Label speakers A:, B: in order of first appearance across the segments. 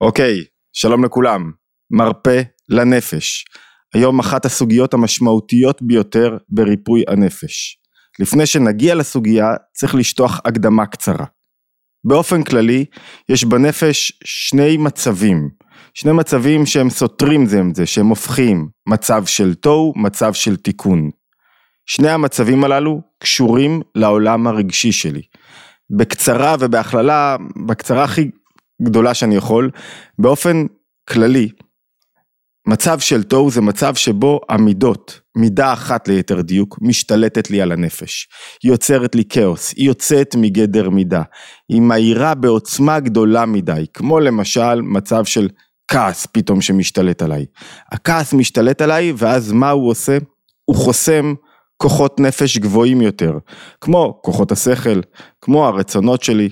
A: אוקיי, שלום לכולם. מרפא לנפש. היום אחת הסוגיות המשמעותיות ביותר בריפוי הנפש. לפני שנגיע לסוגיה, צריך לשטוח הקדמה קצרה. באופן כללי, יש בנפש שני מצבים. שני מצבים שהם סותרים זה עם זה, שהם הופכים מצב של תוהו, מצב של תיקון. שני המצבים הללו קשורים לעולם הרגשי שלי. בקצרה ובהכללה, בקצרה הכי גדולה שאני יכול, באופן כללי, מצב של תוהו זה מצב שבו המידות, מידה אחת ליתר דיוק, משתלטת לי על הנפש. היא יוצרת לי כאוס, היא יוצאת מגדר מידה. היא מהירה בעוצמה גדולה מדי, כמו למשל מצב של כעס פתאום שמשתלט עליי. הכעס משתלט עליי ואז מה הוא עושה? הוא חוסם כוחות נפש גבוהים יותר, כמו כוחות השכל, כמו הרצונות שלי,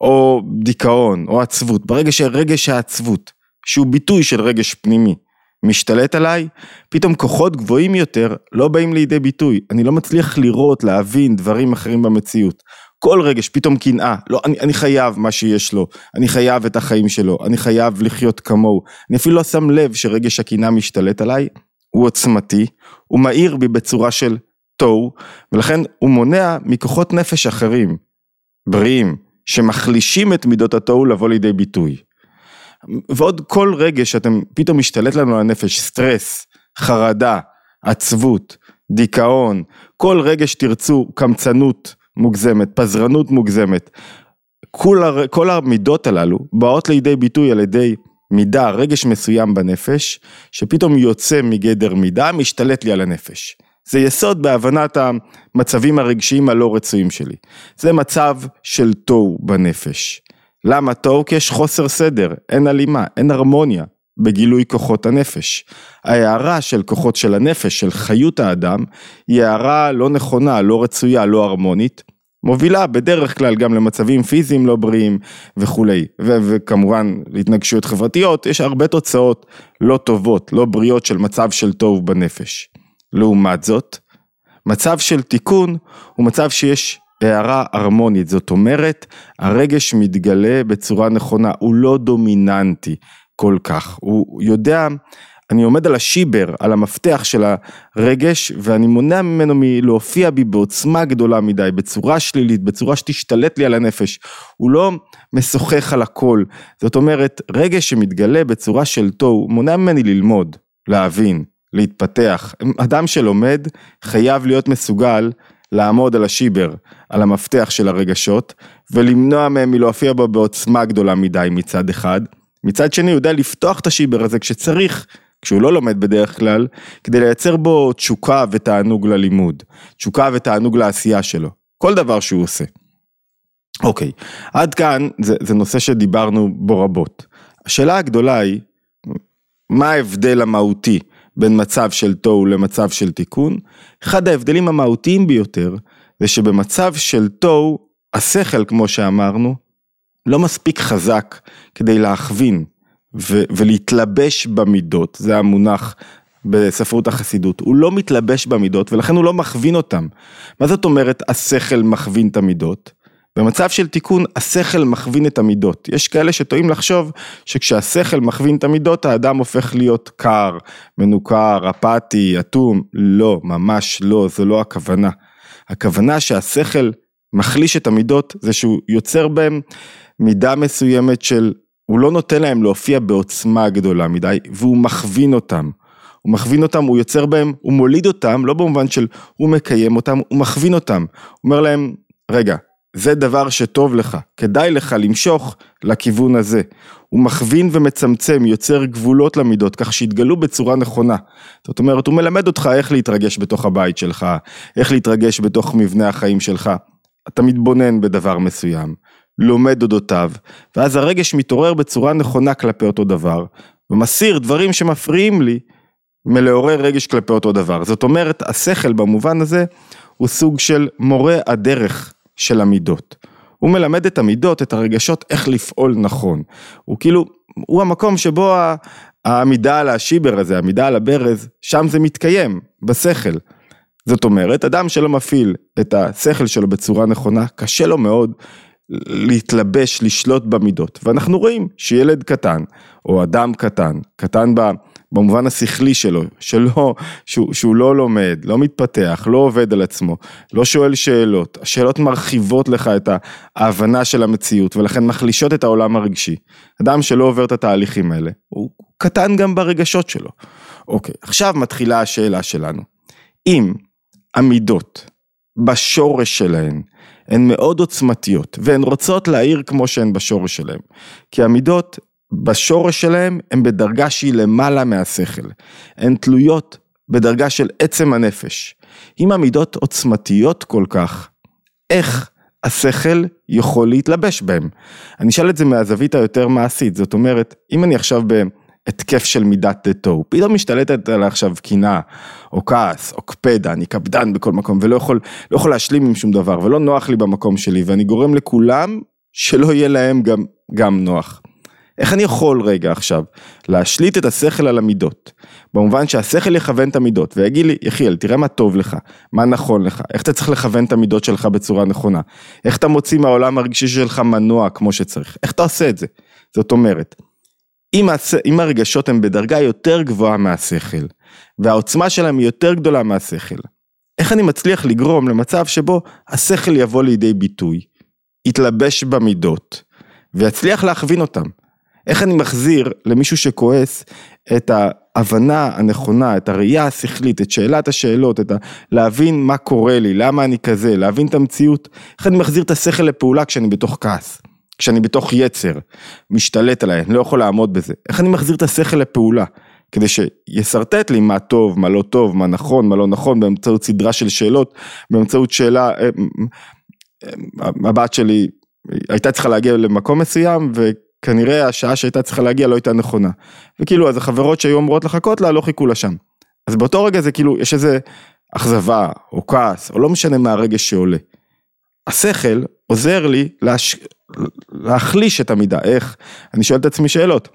A: או דיכאון, או עצבות. ברגע שרגש העצבות, שהוא ביטוי של רגש פנימי, משתלט עליי, פתאום כוחות גבוהים יותר לא באים לידי ביטוי. אני לא מצליח לראות, להבין דברים אחרים במציאות. כל רגש, פתאום קנאה, לא, אני, אני חייב מה שיש לו, אני חייב את החיים שלו, אני חייב לחיות כמוהו. אני אפילו לא שם לב שרגש הקנאה משתלט עליי, הוא עוצמתי, הוא מאיר בי בצורה של תוהו, ולכן הוא מונע מכוחות נפש אחרים, בריאים, שמחלישים את מידות התוהו לבוא לידי ביטוי. ועוד כל רגע שאתם פתאום משתלט לנו על הנפש, סטרס, חרדה, עצבות, דיכאון, כל רגע שתרצו קמצנות מוגזמת, פזרנות מוגזמת, כל, הר... כל המידות הללו באות לידי ביטוי על ידי מידה, רגש מסוים בנפש, שפתאום יוצא מגדר מידה, משתלט לי על הנפש. זה יסוד בהבנת המצבים הרגשיים הלא רצויים שלי. זה מצב של תוהו בנפש. למה תוהו? כי יש חוסר סדר, אין הלימה, אין הרמוניה בגילוי כוחות הנפש. ההערה של כוחות של הנפש, של חיות האדם, היא הערה לא נכונה, לא רצויה, לא הרמונית. מובילה בדרך כלל גם למצבים פיזיים לא בריאים וכולי, ו- וכמובן להתנגשויות חברתיות, יש הרבה תוצאות לא טובות, לא בריאות של מצב של תוהו בנפש. לעומת זאת, מצב של תיקון הוא מצב שיש הערה הרמונית, זאת אומרת, הרגש מתגלה בצורה נכונה, הוא לא דומיננטי כל כך, הוא יודע, אני עומד על השיבר, על המפתח של הרגש, ואני מונע ממנו מלהופיע בי בעוצמה גדולה מדי, בצורה שלילית, בצורה שתשתלט לי על הנפש, הוא לא משוחח על הכל, זאת אומרת, רגש שמתגלה בצורה של תוהו, מונע ממני ללמוד, להבין, להתפתח. אדם שלומד חייב להיות מסוגל לעמוד על השיבר, על המפתח של הרגשות, ולמנוע מהם מלהופיע בו בעוצמה גדולה מדי מצד אחד. מצד שני הוא יודע לפתוח את השיבר הזה כשצריך, כשהוא לא לומד בדרך כלל, כדי לייצר בו תשוקה ותענוג ללימוד, תשוקה ותענוג לעשייה שלו, כל דבר שהוא עושה. אוקיי, עד כאן זה, זה נושא שדיברנו בו רבות. השאלה הגדולה היא, מה ההבדל המהותי בין מצב של תוהו למצב של תיקון, אחד ההבדלים המהותיים ביותר זה שבמצב של תוהו, השכל כמו שאמרנו, לא מספיק חזק כדי להכווין ו- ולהתלבש במידות, זה המונח בספרות החסידות, הוא לא מתלבש במידות ולכן הוא לא מכווין אותם. מה זאת אומרת השכל מכווין את המידות? במצב של תיקון, השכל מכווין את המידות. יש כאלה שטועים לחשוב שכשהשכל מכווין את המידות, האדם הופך להיות קר, מנוכר, אפאתי, אטום. לא, ממש לא, זו לא הכוונה. הכוונה שהשכל מחליש את המידות, זה שהוא יוצר בהם מידה מסוימת של, הוא לא נותן להם להופיע בעוצמה גדולה מדי, והוא מכווין אותם. הוא מכווין אותם, הוא יוצר בהם, הוא מוליד אותם, לא במובן של הוא מקיים אותם, הוא מכווין אותם. הוא אומר להם, רגע, זה דבר שטוב לך, כדאי לך למשוך לכיוון הזה. הוא מכווין ומצמצם, יוצר גבולות למידות, כך שיתגלו בצורה נכונה. זאת אומרת, הוא מלמד אותך איך להתרגש בתוך הבית שלך, איך להתרגש בתוך מבנה החיים שלך. אתה מתבונן בדבר מסוים, לומד אודותיו, ואז הרגש מתעורר בצורה נכונה כלפי אותו דבר, ומסיר דברים שמפריעים לי מלעורר רגש כלפי אותו דבר. זאת אומרת, השכל במובן הזה הוא סוג של מורה הדרך של המידות. הוא מלמד את המידות, את הרגשות, איך לפעול נכון. הוא כאילו, הוא המקום שבו העמידה על השיבר הזה, העמידה על הברז, שם זה מתקיים, בשכל. זאת אומרת, אדם שלא מפעיל את השכל שלו בצורה נכונה, קשה לו מאוד להתלבש, לשלוט במידות. ואנחנו רואים שילד קטן, או אדם קטן, קטן במובן השכלי שלו, שלא, שהוא, שהוא לא לומד, לא מתפתח, לא עובד על עצמו, לא שואל שאלות, השאלות מרחיבות לך את ההבנה של המציאות ולכן מחלישות את העולם הרגשי. אדם שלא עובר את התהליכים האלה, הוא קטן גם ברגשות שלו. אוקיי, עכשיו מתחילה השאלה שלנו. אם המידות בשורש שלהן הן מאוד עוצמתיות והן רוצות להעיר כמו שהן בשורש שלהן, כי המידות בשורש שלהם הן בדרגה שהיא למעלה מהשכל. הן תלויות בדרגה של עצם הנפש. אם המידות עוצמתיות כל כך, איך השכל יכול להתלבש בהם? אני אשאל את זה מהזווית היותר מעשית, זאת אומרת, אם אני עכשיו בהתקף של מידת תוהו, פתאום משתלטת עליי עכשיו קינה, או כעס, או קפדה, אני קפדן בכל מקום, ולא יכול, לא יכול להשלים עם שום דבר, ולא נוח לי במקום שלי, ואני גורם לכולם שלא יהיה להם גם, גם נוח. איך אני יכול רגע עכשיו להשליט את השכל על המידות, במובן שהשכל יכוון את המידות ויגיד לי, יחיאל, תראה מה טוב לך, מה נכון לך, איך אתה צריך לכוון את המידות שלך בצורה נכונה, איך אתה מוציא מהעולם הרגשי שלך מנוע כמו שצריך, איך אתה עושה את זה? זאת אומרת, אם, הס... אם הרגשות הם בדרגה יותר גבוהה מהשכל, והעוצמה שלהם היא יותר גדולה מהשכל, איך אני מצליח לגרום למצב שבו השכל יבוא לידי ביטוי, יתלבש במידות, ויצליח להכווין אותם. איך אני מחזיר למישהו שכועס את ההבנה הנכונה, את הראייה השכלית, את שאלת השאלות, את ה... להבין מה קורה לי, למה אני כזה, להבין את המציאות, איך אני מחזיר את השכל לפעולה כשאני בתוך כעס, כשאני בתוך יצר, משתלט עליי, אני לא יכול לעמוד בזה, איך אני מחזיר את השכל לפעולה, כדי שישרטט לי מה טוב, מה לא טוב, מה נכון, מה לא נכון, באמצעות סדרה של שאלות, באמצעות שאלה, אה, הבת שלי הייתה צריכה להגיע למקום מסוים, ו... כנראה השעה שהייתה צריכה להגיע לא הייתה נכונה. וכאילו אז החברות שהיו אמורות לחכות לה לא חיכו לה שם. אז באותו רגע זה כאילו יש איזה אכזבה או כעס או לא משנה מה הרגש שעולה. השכל עוזר לי להש... להחליש את המידה, איך? אני שואל את עצמי שאלות.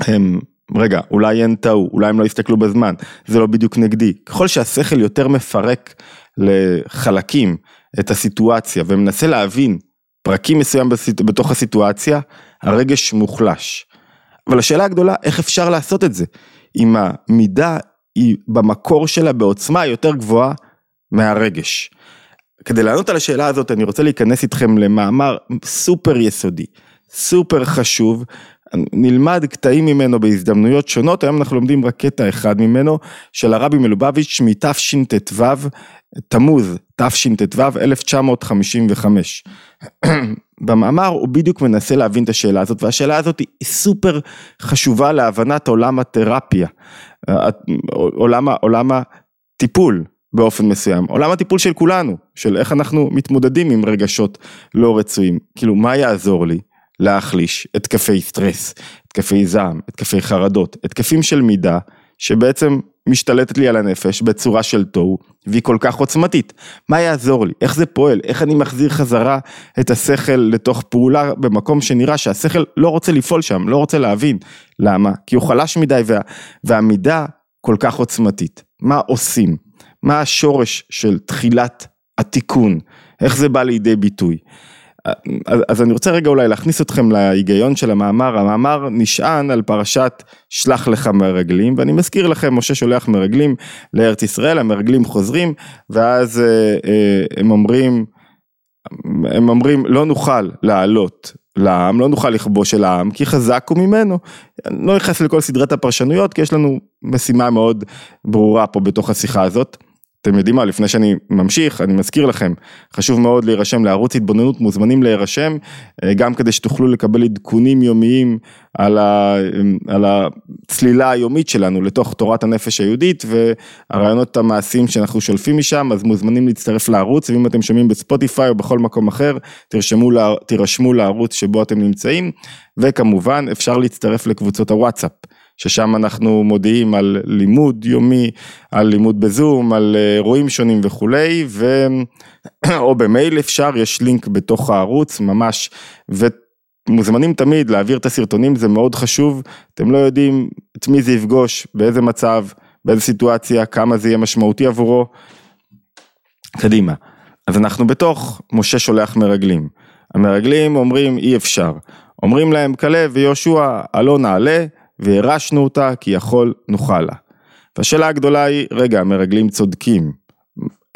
A: הם, רגע, אולי אין טעו, אולי הם לא יסתכלו בזמן, זה לא בדיוק נגדי. ככל שהשכל יותר מפרק לחלקים את הסיטואציה ומנסה להבין פרקים מסוים בתוך הסיטואציה, הרגש מוחלש. אבל השאלה הגדולה, איך אפשר לעשות את זה? אם המידה היא במקור שלה בעוצמה יותר גבוהה מהרגש. כדי לענות על השאלה הזאת אני רוצה להיכנס איתכם למאמר סופר יסודי, סופר חשוב, נלמד קטעים ממנו בהזדמנויות שונות, היום אנחנו לומדים רק קטע אחד ממנו, של הרבי מלובביץ' מתשט"ו, תמוז תשט"ו 1955. במאמר הוא בדיוק מנסה להבין את השאלה הזאת והשאלה הזאת היא סופר חשובה להבנת עולם התרפיה, עולם, עולם הטיפול באופן מסוים, עולם הטיפול של כולנו, של איך אנחנו מתמודדים עם רגשות לא רצויים, כאילו מה יעזור לי להחליש התקפי סטרס, התקפי זעם, התקפי חרדות, התקפים של מידה שבעצם משתלטת לי על הנפש בצורה של תוהו, והיא כל כך עוצמתית. מה יעזור לי? איך זה פועל? איך אני מחזיר חזרה את השכל לתוך פעולה במקום שנראה שהשכל לא רוצה לפעול שם, לא רוצה להבין. למה? כי הוא חלש מדי וה, והמידה כל כך עוצמתית. מה עושים? מה השורש של תחילת התיקון? איך זה בא לידי ביטוי? אז, אז אני רוצה רגע אולי להכניס אתכם להיגיון של המאמר, המאמר נשען על פרשת שלח לך מרגלים, ואני מזכיר לכם, משה שולח מרגלים לארץ ישראל, המרגלים חוזרים, ואז אה, אה, הם אומרים, הם אומרים לא נוכל לעלות לעם, לא נוכל לכבוש אל העם, כי חזק הוא ממנו. אני לא נכנס לכל סדרת הפרשנויות, כי יש לנו משימה מאוד ברורה פה בתוך השיחה הזאת. אתם יודעים מה, לפני שאני ממשיך, אני מזכיר לכם, חשוב מאוד להירשם לערוץ התבוננות, מוזמנים להירשם, אה, גם כדי שתוכלו לקבל עדכונים יומיים על, ה, על הצלילה היומית שלנו לתוך תורת הנפש היהודית והרעיונות המעשיים שאנחנו שולפים משם, אז מוזמנים להצטרף לערוץ, ואם אתם שומעים בספוטיפיי או בכל מקום אחר, תרשמו, תירשמו לערוץ שבו אתם נמצאים, וכמובן אפשר להצטרף לקבוצות הוואטסאפ. ששם אנחנו מודיעים על לימוד יומי, על לימוד בזום, על אה, אירועים שונים וכולי, ו... או במייל אפשר, יש לינק בתוך הערוץ ממש, ומוזמנים תמיד להעביר את הסרטונים, זה מאוד חשוב, אתם לא יודעים את מי זה יפגוש, באיזה מצב, באיזה סיטואציה, כמה זה יהיה משמעותי עבורו. קדימה. אז אנחנו בתוך משה שולח מרגלים. המרגלים אומרים אי אפשר. אומרים להם כלב ויהושע, הלא נעלה, וירשנו אותה כי יכול נוכל לה. והשאלה הגדולה היא, רגע, המרגלים צודקים,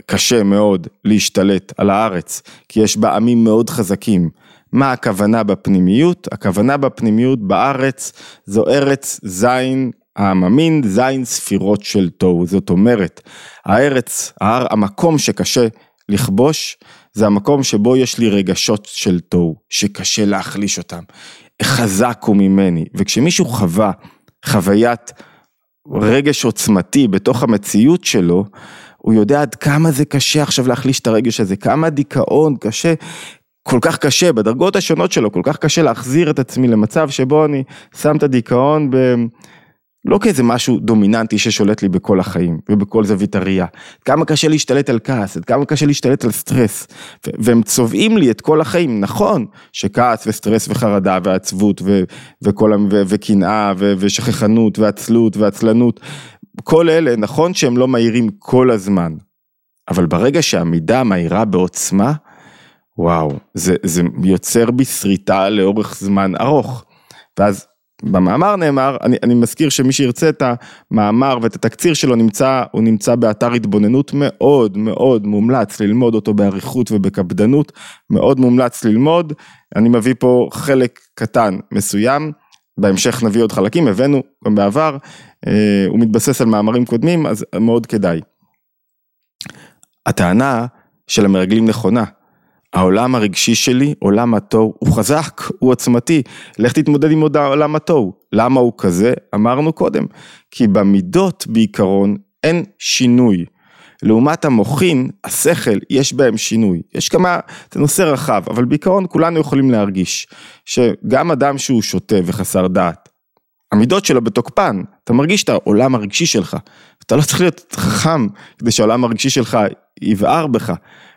A: קשה מאוד להשתלט על הארץ, כי יש בה עמים מאוד חזקים. מה הכוונה בפנימיות? הכוונה בפנימיות בארץ זו ארץ זין העממין, זין ספירות של תוהו. זאת אומרת, הארץ, ההר, המקום שקשה לכבוש, זה המקום שבו יש לי רגשות של תוהו, שקשה להחליש אותם. חזק הוא ממני, וכשמישהו חווה חוויית רגש עוצמתי בתוך המציאות שלו, הוא יודע עד כמה זה קשה עכשיו להחליש את הרגש הזה, כמה דיכאון קשה, כל כך קשה, בדרגות השונות שלו, כל כך קשה להחזיר את עצמי למצב שבו אני שם את הדיכאון ב... לא כאיזה משהו דומיננטי ששולט לי בכל החיים ובכל זווית הראייה. כמה קשה להשתלט על כעס, כמה קשה להשתלט על סטרס. והם צובעים לי את כל החיים, נכון שכעס וסטרס וחרדה ועצבות וקנאה ושכחנות ועצלות ועצלנות, כל אלה, נכון שהם לא מהירים כל הזמן, אבל ברגע שהמידה מהירה בעוצמה, וואו, זה, זה יוצר בי שריטה לאורך זמן ארוך. ואז במאמר נאמר, אני, אני מזכיר שמי שירצה את המאמר ואת התקציר שלו נמצא, הוא נמצא באתר התבוננות מאוד מאוד מומלץ ללמוד אותו באריכות ובקפדנות, מאוד מומלץ ללמוד, אני מביא פה חלק קטן מסוים, בהמשך נביא עוד חלקים, הבאנו גם בעבר, אה, הוא מתבסס על מאמרים קודמים, אז מאוד כדאי. הטענה של המרגלים נכונה, העולם הרגשי שלי, עולם התוהו, הוא חזק, הוא עוצמתי, לך תתמודד עם עולם התוהו. למה הוא כזה? אמרנו קודם, כי במידות בעיקרון אין שינוי. לעומת המוחין, השכל, יש בהם שינוי. יש כמה, זה נושא רחב, אבל בעיקרון כולנו יכולים להרגיש שגם אדם שהוא שוטה וחסר דעת, המידות שלו בתוקפן, אתה מרגיש את העולם הרגשי שלך, אתה לא צריך להיות חכם כדי שהעולם הרגשי שלך יבער בך.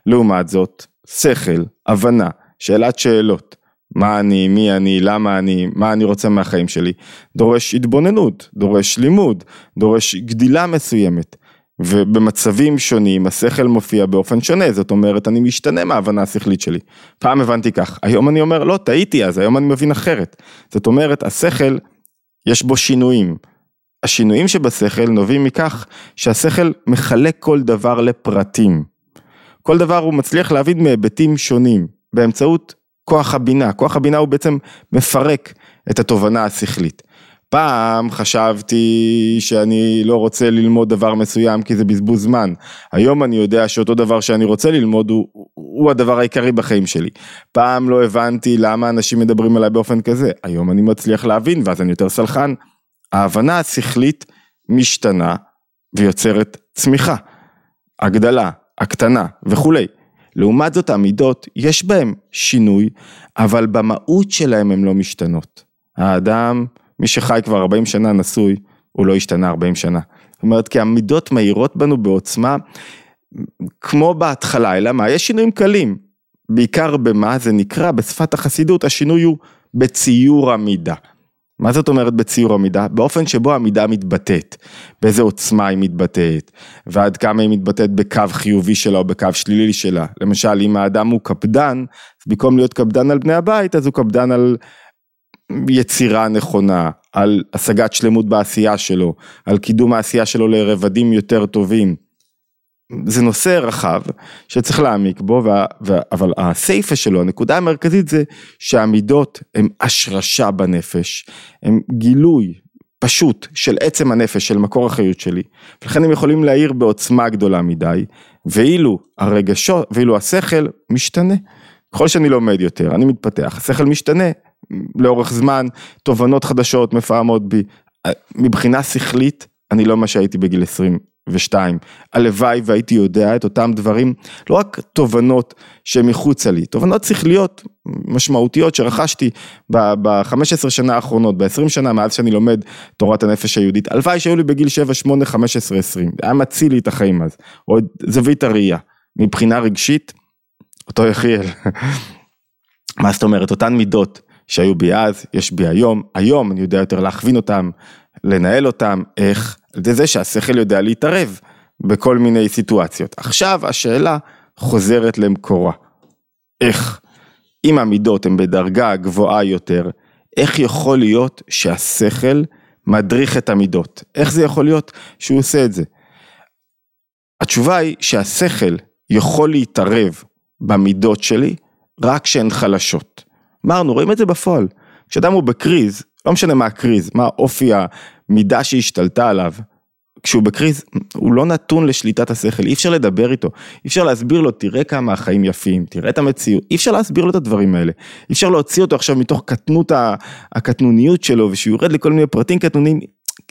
A: לעומת זאת, שכל, הבנה, שאלת שאלות, מה אני, מי אני, למה אני, מה אני רוצה מהחיים שלי, דורש התבוננות, דורש לימוד, דורש גדילה מסוימת. ובמצבים שונים השכל מופיע באופן שונה, זאת אומרת אני משתנה מההבנה השכלית שלי. פעם הבנתי כך, היום אני אומר לא, טעיתי אז, היום אני מבין אחרת. זאת אומרת השכל, יש בו שינויים. השינויים שבשכל נובעים מכך שהשכל מחלק כל דבר לפרטים. כל דבר הוא מצליח להבין מהיבטים שונים, באמצעות כוח הבינה. כוח הבינה הוא בעצם מפרק את התובנה השכלית. פעם חשבתי שאני לא רוצה ללמוד דבר מסוים כי זה בזבוז זמן. היום אני יודע שאותו דבר שאני רוצה ללמוד הוא, הוא הדבר העיקרי בחיים שלי. פעם לא הבנתי למה אנשים מדברים עליי באופן כזה. היום אני מצליח להבין ואז אני יותר סלחן. ההבנה השכלית משתנה ויוצרת צמיחה, הגדלה, הקטנה וכולי. לעומת זאת המידות, יש בהם שינוי, אבל במהות שלהם הן לא משתנות. האדם, מי שחי כבר 40 שנה נשוי, הוא לא השתנה 40 שנה. זאת אומרת, כי המידות מהירות בנו בעוצמה, כמו בהתחלה, אלא מה? יש שינויים קלים. בעיקר במה זה נקרא, בשפת החסידות, השינוי הוא בציור המידה. מה זאת אומרת בציור המידה? באופן שבו המידה מתבטאת, באיזה עוצמה היא מתבטאת, ועד כמה היא מתבטאת בקו חיובי שלה או בקו שלילי שלה. למשל, אם האדם הוא קפדן, במקום להיות קפדן על בני הבית, אז הוא קפדן על יצירה נכונה, על השגת שלמות בעשייה שלו, על קידום העשייה שלו לרבדים יותר טובים. זה נושא רחב שצריך להעמיק בו, וה, וה, אבל הסייפה שלו, הנקודה המרכזית זה שהמידות הן השרשה בנפש, הן גילוי פשוט של עצם הנפש, של מקור החיות שלי, ולכן הם יכולים להעיר בעוצמה גדולה מדי, ואילו הרגשות, ואילו השכל משתנה. ככל שאני לומד יותר, אני מתפתח, השכל משתנה לאורך זמן, תובנות חדשות מפעמות בי. מבחינה שכלית, אני לא מה שהייתי בגיל 20 ושתיים. הלוואי והייתי יודע את אותם דברים, לא רק תובנות שמחוצה לי, תובנות שכליות משמעותיות שרכשתי ב-15 שנה האחרונות, ב-20 שנה מאז שאני לומד תורת הנפש היהודית, הלוואי שהיו לי בגיל 7, 8, 15, 20, זה היה מציל לי את החיים אז, או את זווית הראייה, מבחינה רגשית, אותו יחיאל. מה זאת אומרת, אותן מידות שהיו בי אז, יש בי היום, היום אני יודע יותר להכווין אותם, לנהל אותם, איך? ידי זה שהשכל יודע להתערב בכל מיני סיטואציות. עכשיו השאלה חוזרת למקורה. איך? אם המידות הן בדרגה גבוהה יותר, איך יכול להיות שהשכל מדריך את המידות? איך זה יכול להיות שהוא עושה את זה? התשובה היא שהשכל יכול להתערב במידות שלי רק כשהן חלשות. אמרנו, רואים את זה בפועל. כשאדם הוא בקריז, לא משנה מה הקריז, מה אופי המידה שהשתלטה עליו, כשהוא בקריז, הוא לא נתון לשליטת השכל, אי אפשר לדבר איתו, אי אפשר להסביר לו, תראה כמה החיים יפים, תראה את המציאות, אי אפשר להסביר לו את הדברים האלה, אי אפשר להוציא אותו עכשיו מתוך קטנות הקטנוניות שלו, ושהוא יורד לכל מיני פרטים קטנוניים,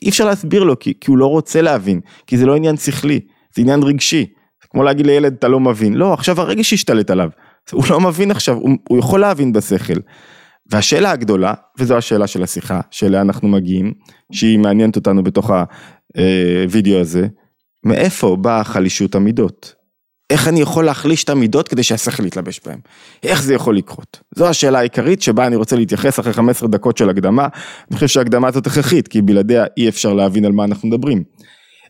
A: אי אפשר להסביר לו, כי, כי הוא לא רוצה להבין, כי זה לא עניין שכלי, זה עניין רגשי, כמו להגיד לילד אתה לא מבין, לא, עכשיו הרגש השתלט עליו, הוא לא מבין עכשיו, הוא, הוא יכול להבין בשכל. והשאלה הגדולה, וזו השאלה של השיחה, שאליה אנחנו מגיעים, שהיא מעניינת אותנו בתוך הווידאו הזה, מאיפה באה חלישות המידות? איך אני יכול להחליש את המידות כדי שהשכל יתלבש בהם? איך זה יכול לקרות? זו השאלה העיקרית שבה אני רוצה להתייחס אחרי 15 דקות של הקדמה. אני חושב שההקדמה הזאת הכרחית, כי בלעדיה אי אפשר להבין על מה אנחנו מדברים.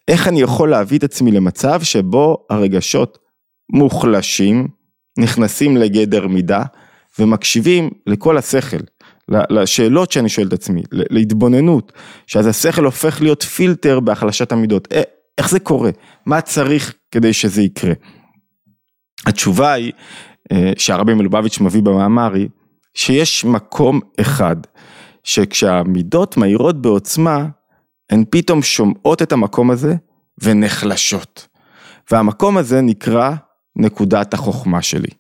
A: איך אני יכול להביא את עצמי למצב שבו הרגשות מוחלשים, נכנסים לגדר מידה, ומקשיבים לכל השכל, לשאלות שאני שואל את עצמי, להתבוננות, שאז השכל הופך להיות פילטר בהחלשת המידות. איך זה קורה? מה צריך כדי שזה יקרה? התשובה היא, אה, שהרבי מלובביץ' מביא במאמר היא, שיש מקום אחד, שכשהמידות מהירות בעוצמה, הן פתאום שומעות את המקום הזה ונחלשות. והמקום הזה נקרא נקודת החוכמה שלי.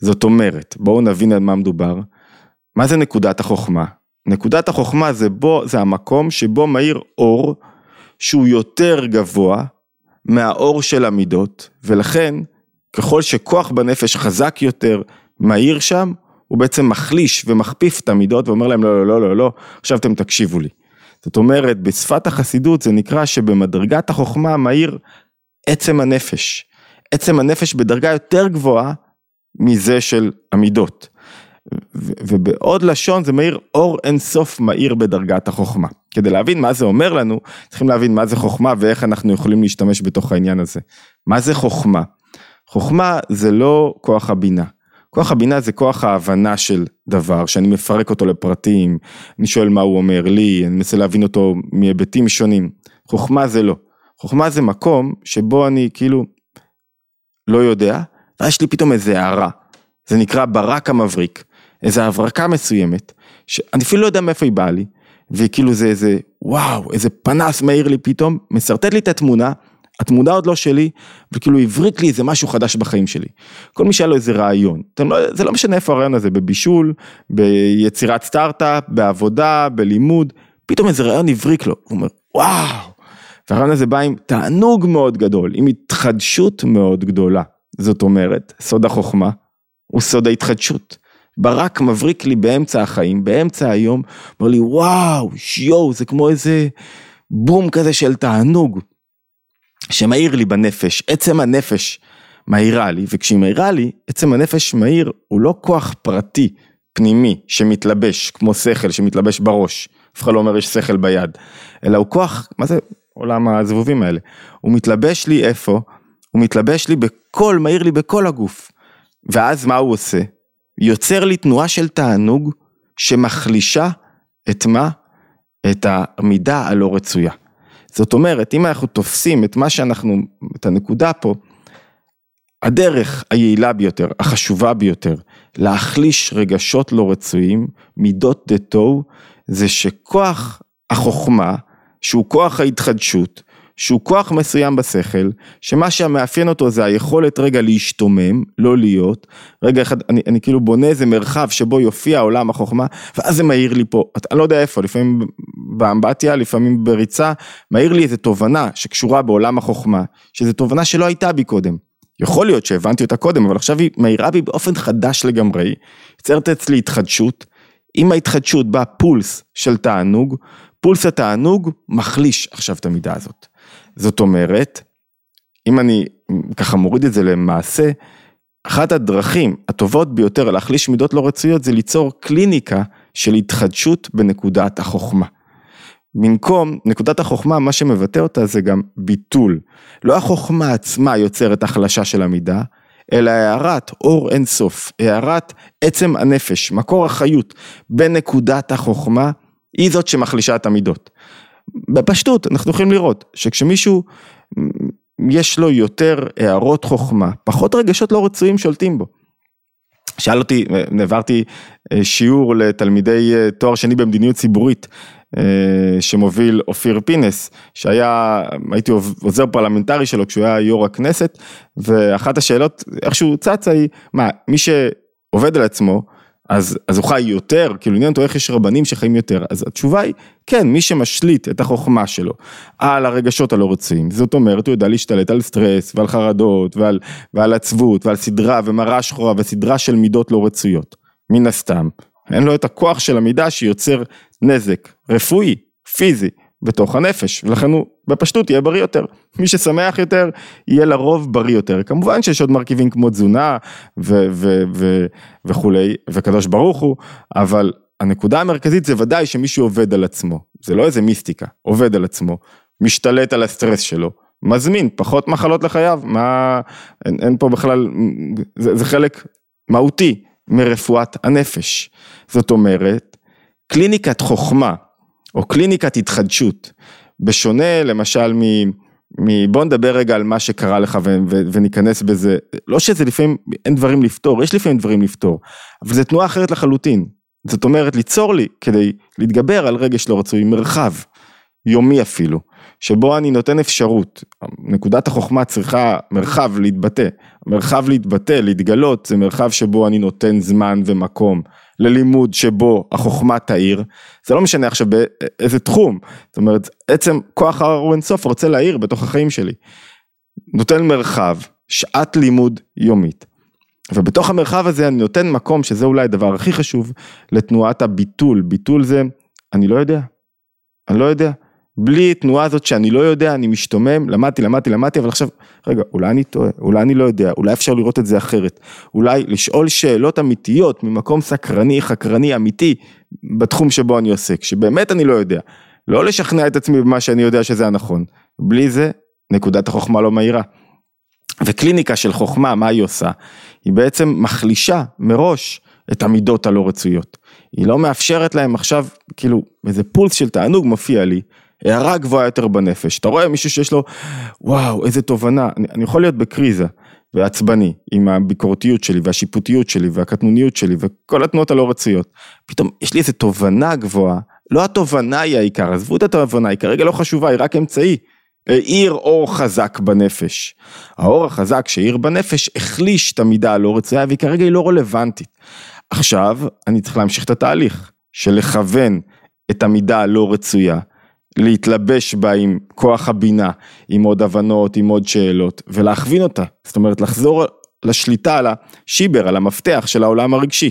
A: זאת אומרת, בואו נבין על מה מדובר. מה זה נקודת החוכמה? נקודת החוכמה זה בו, זה המקום שבו מאיר אור שהוא יותר גבוה מהאור של המידות, ולכן ככל שכוח בנפש חזק יותר מאיר שם, הוא בעצם מחליש ומכפיף את המידות ואומר להם לא, לא, לא, לא, לא, עכשיו אתם תקשיבו לי. זאת אומרת, בשפת החסידות זה נקרא שבמדרגת החוכמה מאיר עצם הנפש. עצם הנפש בדרגה יותר גבוהה מזה של המידות. ובעוד לשון זה מאיר אור אינסוף מאיר בדרגת החוכמה. כדי להבין מה זה אומר לנו, צריכים להבין מה זה חוכמה ואיך אנחנו יכולים להשתמש בתוך העניין הזה. מה זה חוכמה? חוכמה זה לא כוח הבינה. כוח הבינה זה כוח ההבנה של דבר, שאני מפרק אותו לפרטים, אני שואל מה הוא אומר לי, אני מנסה להבין אותו מהיבטים שונים. חוכמה זה לא. חוכמה זה מקום שבו אני כאילו לא יודע, ויש לי פתאום איזה הערה, זה נקרא ברק המבריק, איזה הברקה מסוימת, שאני אפילו לא יודע מאיפה היא באה לי, וכאילו זה איזה וואו, איזה פנס מאיר לי פתאום, משרטט לי את התמונה, התמונה עוד לא שלי, וכאילו הבריק לי איזה משהו חדש בחיים שלי. כל מי שהיה לו איזה רעיון, לא, זה לא משנה איפה הרעיון הזה, בבישול, ביצירת סטארט-אפ, בעבודה, בלימוד, פתאום איזה רעיון הבריק לו, הוא אומר וואו, והרעיון הזה בא עם תענוג מאוד גדול, עם התחדשות מאוד גדולה. זאת אומרת, סוד החוכמה הוא סוד ההתחדשות. ברק מבריק לי באמצע החיים, באמצע היום, אומר לי וואו, שיו, זה כמו איזה בום כזה של תענוג, שמאיר לי בנפש, עצם הנפש מאירה לי, וכשהיא מאירה לי, עצם הנפש מאיר הוא לא כוח פרטי, פנימי, שמתלבש, כמו שכל שמתלבש בראש, אף אחד לא אומר יש שכל ביד, אלא הוא כוח, מה זה עולם הזבובים האלה, הוא מתלבש לי איפה? הוא מתלבש לי בכל, מאיר לי בכל הגוף. ואז מה הוא עושה? יוצר לי תנועה של תענוג שמחלישה את מה? את המידה הלא רצויה. זאת אומרת, אם אנחנו תופסים את מה שאנחנו, את הנקודה פה, הדרך היעילה ביותר, החשובה ביותר, להחליש רגשות לא רצויים, מידות דה טו, זה שכוח החוכמה, שהוא כוח ההתחדשות, שהוא כוח מסוים בשכל, שמה שמאפיין אותו זה היכולת רגע להשתומם, לא להיות, רגע אחד, אני, אני כאילו בונה איזה מרחב שבו יופיע עולם החוכמה, ואז זה מאיר לי פה, אני לא יודע איפה, לפעמים באמבטיה, לפעמים בריצה, מאיר לי איזה תובנה שקשורה בעולם החוכמה, שזו תובנה שלא הייתה בי קודם. יכול להיות שהבנתי אותה קודם, אבל עכשיו היא מאירה בי באופן חדש לגמרי, יוצרת אצלי התחדשות, עם ההתחדשות בא פולס של תענוג, פולס התענוג מחליש עכשיו את המידה הזאת. זאת אומרת, אם אני ככה מוריד את זה למעשה, אחת הדרכים הטובות ביותר להחליש מידות לא רצויות זה ליצור קליניקה של התחדשות בנקודת החוכמה. במקום נקודת החוכמה, מה שמבטא אותה זה גם ביטול. לא החוכמה עצמה יוצרת החלשה של המידה, אלא הערת אור אינסוף, הערת עצם הנפש, מקור החיות בנקודת החוכמה, היא זאת שמחלישה את המידות. בפשטות, אנחנו יכולים לראות שכשמישהו יש לו יותר הארות חוכמה, פחות רגשות לא רצויים שולטים בו. שאל אותי, העברתי אה, שיעור לתלמידי אה, תואר שני במדיניות ציבורית, אה, שמוביל אופיר פינס, שהיה, הייתי עוזר פרלמנטרי שלו כשהוא היה יו"ר הכנסת, ואחת השאלות איכשהו צצה היא, מה, מי שעובד על עצמו, אז, אז הוא חי יותר, כאילו עניין אותו איך יש רבנים שחיים יותר, אז התשובה היא, כן, מי שמשליט את החוכמה שלו על הרגשות הלא רצויים, זאת אומרת, הוא יודע להשתלט על סטרס ועל חרדות ועל, ועל עצבות ועל סדרה ומראה שחורה וסדרה של מידות לא רצויות, מן הסתם, אין לו את הכוח של המידה שיוצר נזק רפואי, פיזי, בתוך הנפש, ולכן הוא בפשטות יהיה בריא יותר. מי ששמח יותר, יהיה לרוב בריא יותר. כמובן שיש עוד מרכיבים כמו תזונה ו- ו- ו- וכולי, וקדוש ברוך הוא, אבל הנקודה המרכזית זה ודאי שמישהו עובד על עצמו, זה לא איזה מיסטיקה, עובד על עצמו, משתלט על הסטרס שלו, מזמין פחות מחלות לחייו, מה, אין, אין פה בכלל, זה, זה חלק מהותי מרפואת הנפש. זאת אומרת, קליניקת חוכמה, או קליניקת התחדשות, בשונה למשל מ... מ... בוא נדבר רגע על מה שקרה לך ו... ו... וניכנס בזה, לא שזה לפעמים אין דברים לפתור, יש לפעמים דברים לפתור, אבל זו תנועה אחרת לחלוטין. זאת אומרת ליצור לי, כדי להתגבר על רגש לא רצוי, מרחב, יומי אפילו, שבו אני נותן אפשרות, נקודת החוכמה צריכה מרחב להתבטא, מרחב להתבטא, להתגלות, זה מרחב שבו אני נותן זמן ומקום ללימוד שבו החוכמה תאיר, זה לא משנה עכשיו באיזה תחום, זאת אומרת עצם כוח הוא אינסוף רוצה להאיר בתוך החיים שלי, נותן מרחב, שעת לימוד יומית. ובתוך המרחב הזה אני נותן מקום, שזה אולי הדבר הכי חשוב, לתנועת הביטול. ביטול זה, אני לא יודע, אני לא יודע. בלי תנועה הזאת שאני לא יודע, אני משתומם, למדתי, למדתי, למדתי, אבל עכשיו, רגע, אולי אני טועה, אולי אני לא יודע, אולי אפשר לראות את זה אחרת, אולי לשאול שאלות אמיתיות ממקום סקרני, חקרני, אמיתי, בתחום שבו אני עוסק, שבאמת אני לא יודע, לא לשכנע את עצמי במה שאני יודע שזה הנכון, בלי זה, נקודת החוכמה לא מהירה. וקליניקה של חוכמה, מה היא עושה? היא בעצם מחלישה מראש את המידות הלא רצויות. היא לא מאפשרת להם עכשיו, כאילו, איזה פולס של תענוג מופיע לי, הערה גבוהה יותר בנפש, אתה רואה מישהו שיש לו, וואו, איזה תובנה, אני, אני יכול להיות בקריזה ועצבני עם הביקורתיות שלי והשיפוטיות שלי והקטנוניות שלי וכל התנועות הלא רצויות, פתאום יש לי איזה תובנה גבוהה, לא התובנה היא העיקר, עזבו את התובנה, היא כרגע לא חשובה, היא רק אמצעי. האיר אור חזק בנפש. האור החזק שהאיר בנפש החליש את המידה הלא רצויה והיא כרגע היא לא רלוונטית. עכשיו אני צריך להמשיך את התהליך של לכוון את המידה הלא רצויה להתלבש בה עם כוח הבינה, עם עוד הבנות, עם עוד שאלות, ולהכווין אותה. זאת אומרת, לחזור לשליטה על השיבר, על המפתח של העולם הרגשי.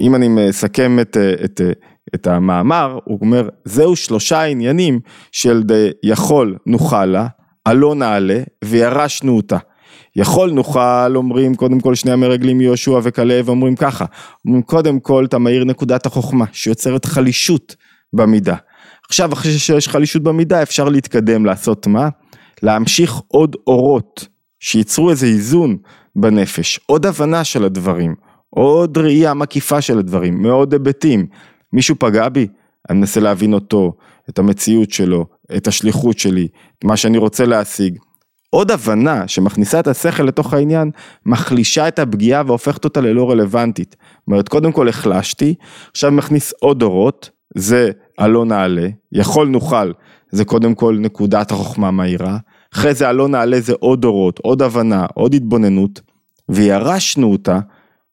A: אם אני מסכם את, את, את המאמר, הוא אומר, זהו שלושה עניינים של יכול נוכל לה, עלו נעלה וירשנו אותה. יכול נוכל אומרים קודם כל שני המרגלים יהושע וכלב אומרים ככה, אומרים קודם כל אתה מאיר נקודת החוכמה שיוצרת חלישות במידה. עכשיו אחרי שיש חלישות במידה אפשר להתקדם לעשות מה? להמשיך עוד אורות שייצרו איזה איזון בנפש, עוד הבנה של הדברים, עוד ראייה מקיפה של הדברים, מאוד היבטים. מישהו פגע בי? אני מנסה להבין אותו, את המציאות שלו, את השליחות שלי, את מה שאני רוצה להשיג. עוד הבנה שמכניסה את השכל לתוך העניין, מחלישה את הפגיעה והופכת אותה ללא רלוונטית. זאת אומרת, קודם כל החלשתי, עכשיו מכניס עוד אורות, זה הלא נעלה, יכול נוכל, זה קודם כל נקודת החוכמה מהירה, אחרי זה הלא נעלה זה עוד אורות, עוד הבנה, עוד התבוננות, וירשנו אותה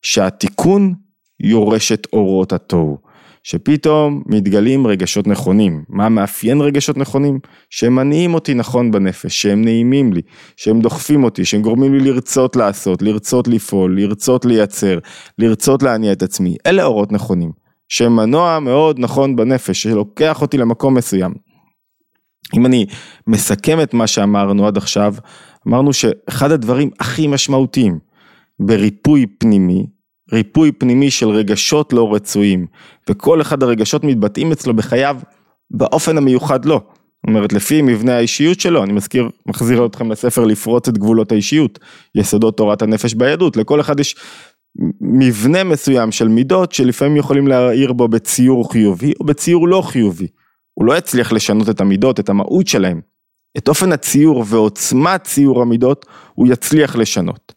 A: שהתיקון יורש את אורות התוהו. שפתאום מתגלים רגשות נכונים. מה מאפיין רגשות נכונים? שהם מניעים אותי נכון בנפש, שהם נעימים לי, שהם דוחפים אותי, שהם גורמים לי לרצות לעשות, לרצות לפעול, לרצות לייצר, לרצות להניע את עצמי. אלה אורות נכונים. שהם מנוע מאוד נכון בנפש, שלוקח אותי למקום מסוים. אם אני מסכם את מה שאמרנו עד עכשיו, אמרנו שאחד הדברים הכי משמעותיים בריפוי פנימי, ריפוי פנימי של רגשות לא רצויים, וכל אחד הרגשות מתבטאים אצלו בחייו באופן המיוחד לו. זאת אומרת, לפי מבנה האישיות שלו, אני מזכיר, מחזיר אתכם לספר לפרוץ את גבולות האישיות, יסודות תורת הנפש ביהדות, לכל אחד יש מבנה מסוים של מידות שלפעמים יכולים להעיר בו בציור חיובי או בציור לא חיובי. הוא לא יצליח לשנות את המידות, את המהות שלהם. את אופן הציור ועוצמת ציור המידות הוא יצליח לשנות.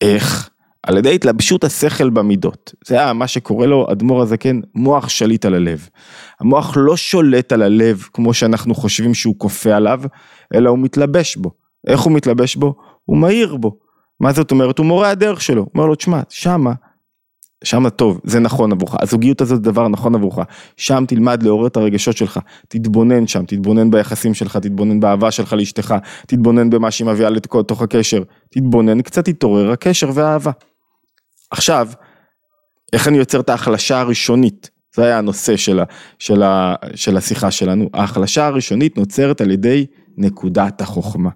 A: איך? על ידי התלבשות השכל במידות. זה היה מה שקורא לו אדמו"ר הזקן, מוח שליט על הלב. המוח לא שולט על הלב כמו שאנחנו חושבים שהוא כופה עליו, אלא הוא מתלבש בו. איך הוא מתלבש בו? הוא מאיר בו. מה זאת אומרת? הוא מורה הדרך שלו. הוא אומר לו, תשמע, שמה, שמה טוב, זה נכון עבורך, הזוגיות הזאת זה דבר נכון עבורך, שם תלמד לעורר את הרגשות שלך, תתבונן שם, תתבונן ביחסים שלך, תתבונן באהבה שלך לאשתך, תתבונן במה שהיא מביאה לתוך הקשר, תתבונן, קצת תתעורר הקשר והאהבה. עכשיו, איך אני יוצר את ההחלשה הראשונית? זה היה הנושא של, ה, של, ה, של השיחה שלנו. ההחלשה הראשונית נוצרת על ידי נקודת החוכמה.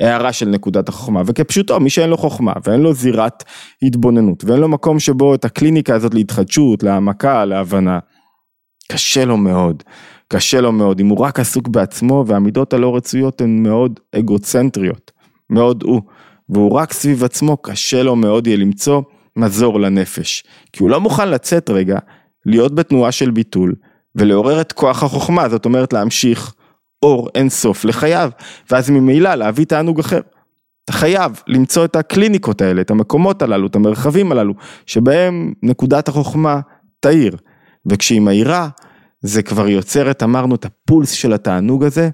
A: הערה של נקודת החוכמה, וכפשוטו, מי שאין לו חוכמה ואין לו זירת התבוננות ואין לו מקום שבו את הקליניקה הזאת להתחדשות, להעמקה, להבנה, קשה לו מאוד, קשה לו מאוד, אם הוא רק עסוק בעצמו והמידות הלא רצויות הן מאוד אגוצנטריות, מאוד הוא, והוא רק סביב עצמו, קשה לו מאוד יהיה למצוא מזור לנפש, כי הוא לא מוכן לצאת רגע, להיות בתנועה של ביטול, ולעורר את כוח החוכמה, זאת אומרת להמשיך אור אין סוף לחייו, ואז ממילא להביא תענוג אחר. אתה חייב למצוא את הקליניקות האלה, את המקומות הללו, את המרחבים הללו, שבהם נקודת החוכמה תאיר, וכשהיא מאירה, זה כבר יוצר את, אמרנו, את הפולס של התענוג הזה,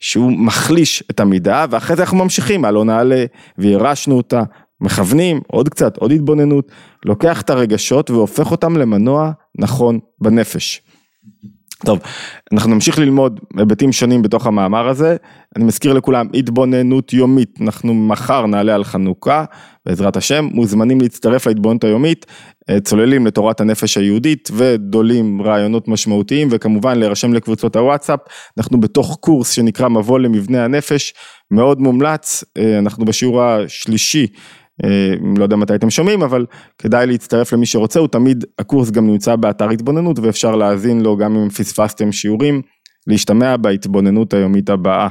A: שהוא מחליש את המידה, ואחרי זה אנחנו ממשיכים, הלא נעלה, וירשנו אותה, מכוונים, עוד קצת, עוד התבוננות, לוקח את הרגשות והופך אותם למנוע נכון בנפש. טוב, אנחנו נמשיך ללמוד היבטים שונים בתוך המאמר הזה, אני מזכיר לכולם התבוננות יומית, אנחנו מחר נעלה על חנוכה, בעזרת השם, מוזמנים להצטרף להתבוננות היומית, אה, צוללים לתורת הנפש היהודית ודולים רעיונות משמעותיים וכמובן להירשם לקבוצות הוואטסאפ, אנחנו בתוך קורס שנקרא מבוא למבנה הנפש, מאוד מומלץ, אה, אנחנו בשיעור השלישי לא יודע מתי אתם שומעים, אבל כדאי להצטרף למי שרוצה, הוא תמיד, הקורס גם נמצא באתר התבוננות ואפשר להאזין לו גם אם פספסתם שיעורים, להשתמע בהתבוננות היומית הבאה.